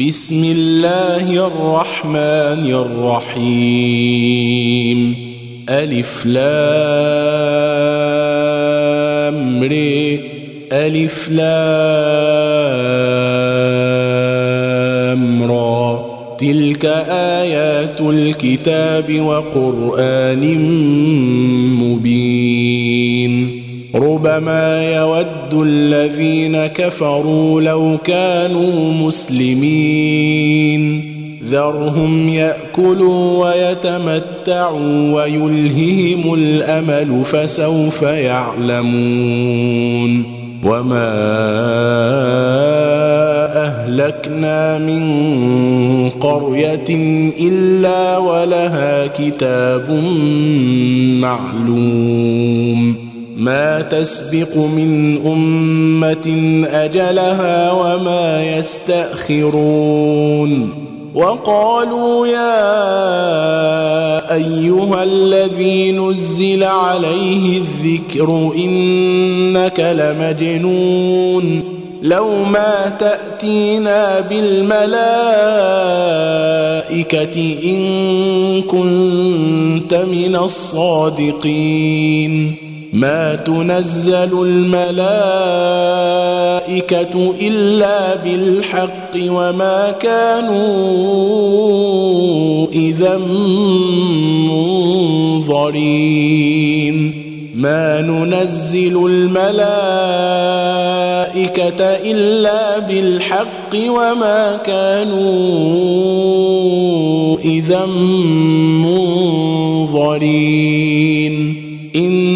بسم الله الرحمن الرحيم. ألف لام ري ألف لام را. تلك آيات الكتاب وقرآن مبين. ربما يود الذين كفروا لو كانوا مسلمين. ذرهم يأكلوا ويتمتعوا ويلههم الأمل فسوف يعلمون. وما أهلكنا من قرية إلا ولها كتاب معلوم. ما تسبق من أمة أجلها وما يستأخرون. وقالوا يا أيها الذي نزل عليه الذكر إنك لمجنون. لو ما تأتينا بالملائكة إن كنت من الصادقين. ما تنزل الملائكة إلا بالحق وما كانوا إذا منظرين. ما ننزل الملائكة إلا بالحق وما كانوا إذا منظرين. أنا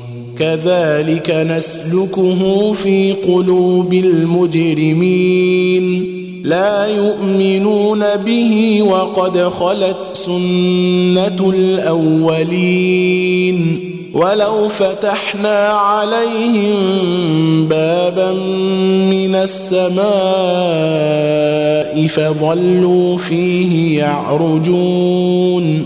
كذلك نسلكه في قلوب المجرمين. لا يؤمنون به وقد خلت سنة الأولين. ولو فتحنا عليهم بابا من السماء فظلوا فيه يعرجون.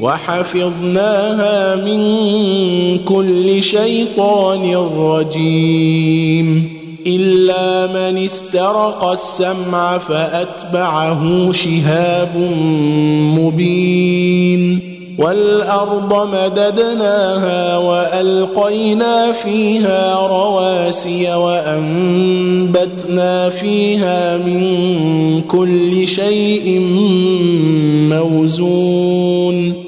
وحفظناها من كل شيطان رجيم. إلا من استرق السمع فأتبعه شهاب مبين. والأرض مددناها وألقينا فيها رواسي وأنبتنا فيها من كل شيء موزون.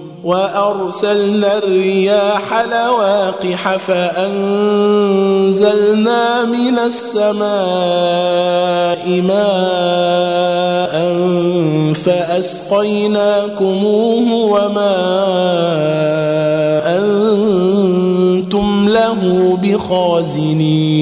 وأرسلنا الرياح لواقح فأنزلنا من السماء ماء فأسقيناكموه وما أنتم له بخازنين.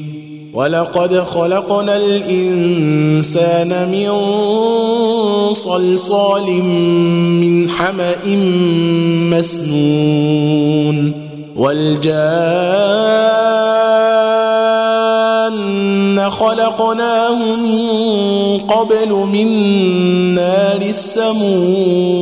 ولقد خلقنا الإنسان من صلصال من حمأ مسنون والجان خلقناه من قبل من نار السموم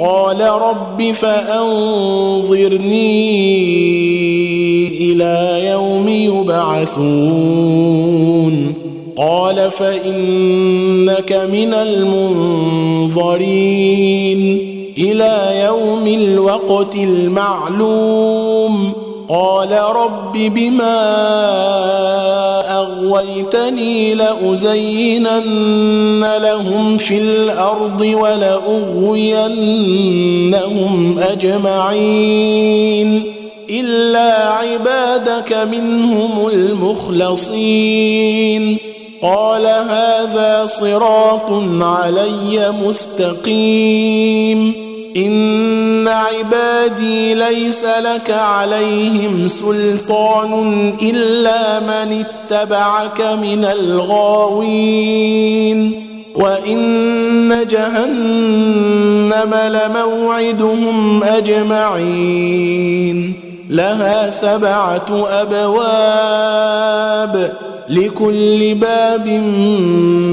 قال رب فأنظرني إلى يوم يبعثون. قال فإنك من المنظرين. إلى يوم الوقت المعلوم. قال رب بما اغويتني لازينن لهم في الأرض ولاغوينهم اجمعين الا عبادك منهم المخلصين قال هذا صراط علي مستقيم إن عبادي ليس لك عليهم سلطان إلا من اتبعك من الغاوين. وإن جهنم لموعدهم أجمعين. لها سبعة أبواب. لكل باب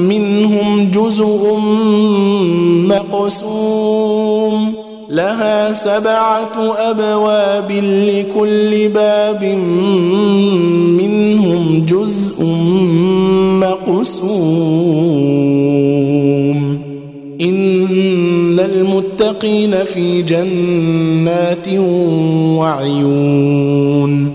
منهم جزء مقسوم. لها سبعة أبواب لكل باب منهم جزء مقسوم. إن المتقين في جنات وعيون.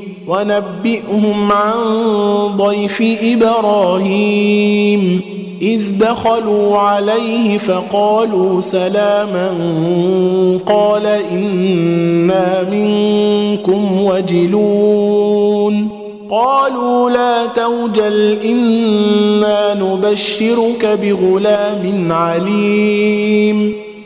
ونبئهم عن ضيف إبراهيم. إذ دخلوا عليه فقالوا سلاما قال إنا منكم وجلون. قالوا لا توجل إنا نبشرك بغلام عليم.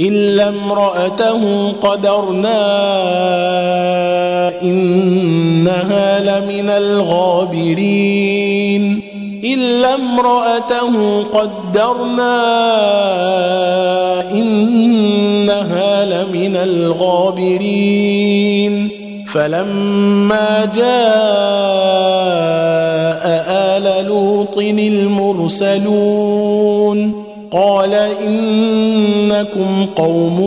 إلا امرأته قدرنا إنها لمن الغابرين. إلا امرأته قدرنا إنها لمن الغابرين. فلما جاء آل لوط المرسلون قال إنكم قوم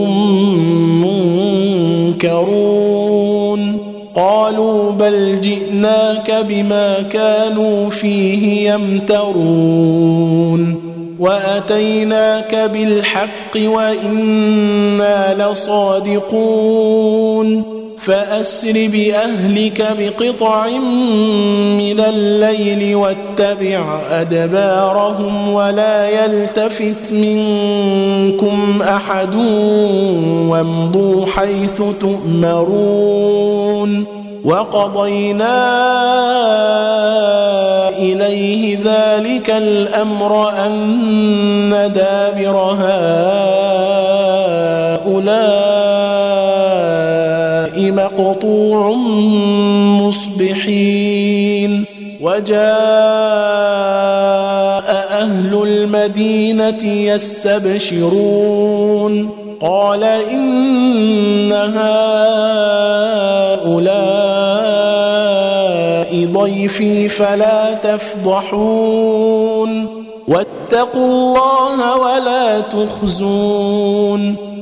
منكرون. قالوا بل جئناك بما كانوا فيه يمترون. وأتيناك بالحق وإنا لصادقون. فأسر بأهلك بقطع من الليل واتبع أدبارهم ولا يلتفت منكم أحد وامضوا حيث تؤمرون وقضينا إليه ذلك الأمر أن دابر هؤلاء مقطوع مصبحين. وجاء أهل المدينة يستبشرون. قال إن هؤلاء ضيفي فلا تفضحون. واتقوا الله ولا تخزون.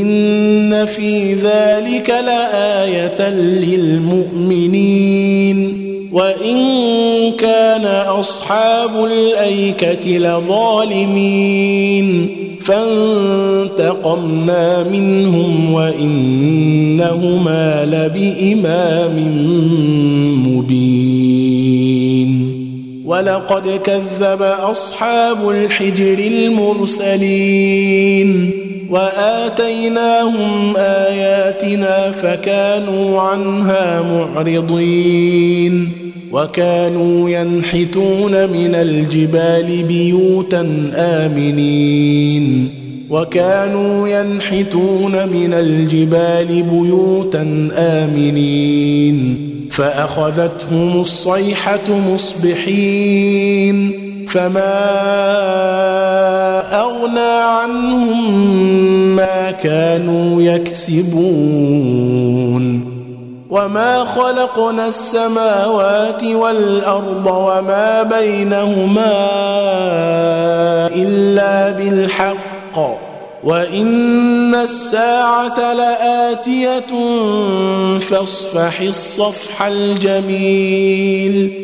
إن في ذلك لآية للمؤمنين. وإن كان أصحاب الأيكة لظالمين. فانتقمنا منهم وإنهما لبإمام مبين. ولقد كذب أصحاب الحجر المرسلين. وآتيناهم آياتنا فكانوا عنها معرضين وكانوا ينحتون من الجبال بيوتا آمنين وكانوا ينحتون من الجبال بيوتا آمنين فأخذتهم الصيحة مصبحين فما اغنى عنهم ما كانوا يكسبون وما خلقنا السماوات والارض وما بينهما الا بالحق وان الساعة لاتيه فاصفح الصفح الجميل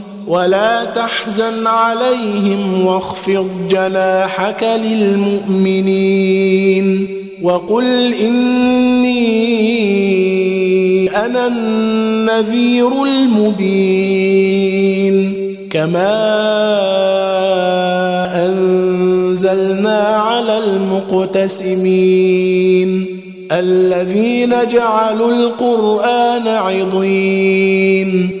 ولا تحزن عليهم واخفض جناحك للمؤمنين وقل إني أنا النذير المبين كما أنزلنا على المقتسمين الذين جعلوا القرآن عضين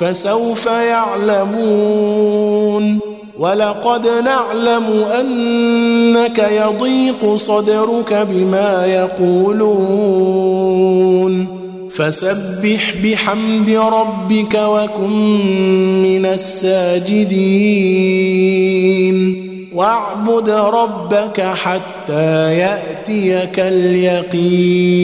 فسوف يعلمون ولقد نعلم أنك يضيق صدرك بما يقولون فسبح بحمد ربك وكن من الساجدين واعبد ربك حتى يأتيك اليقين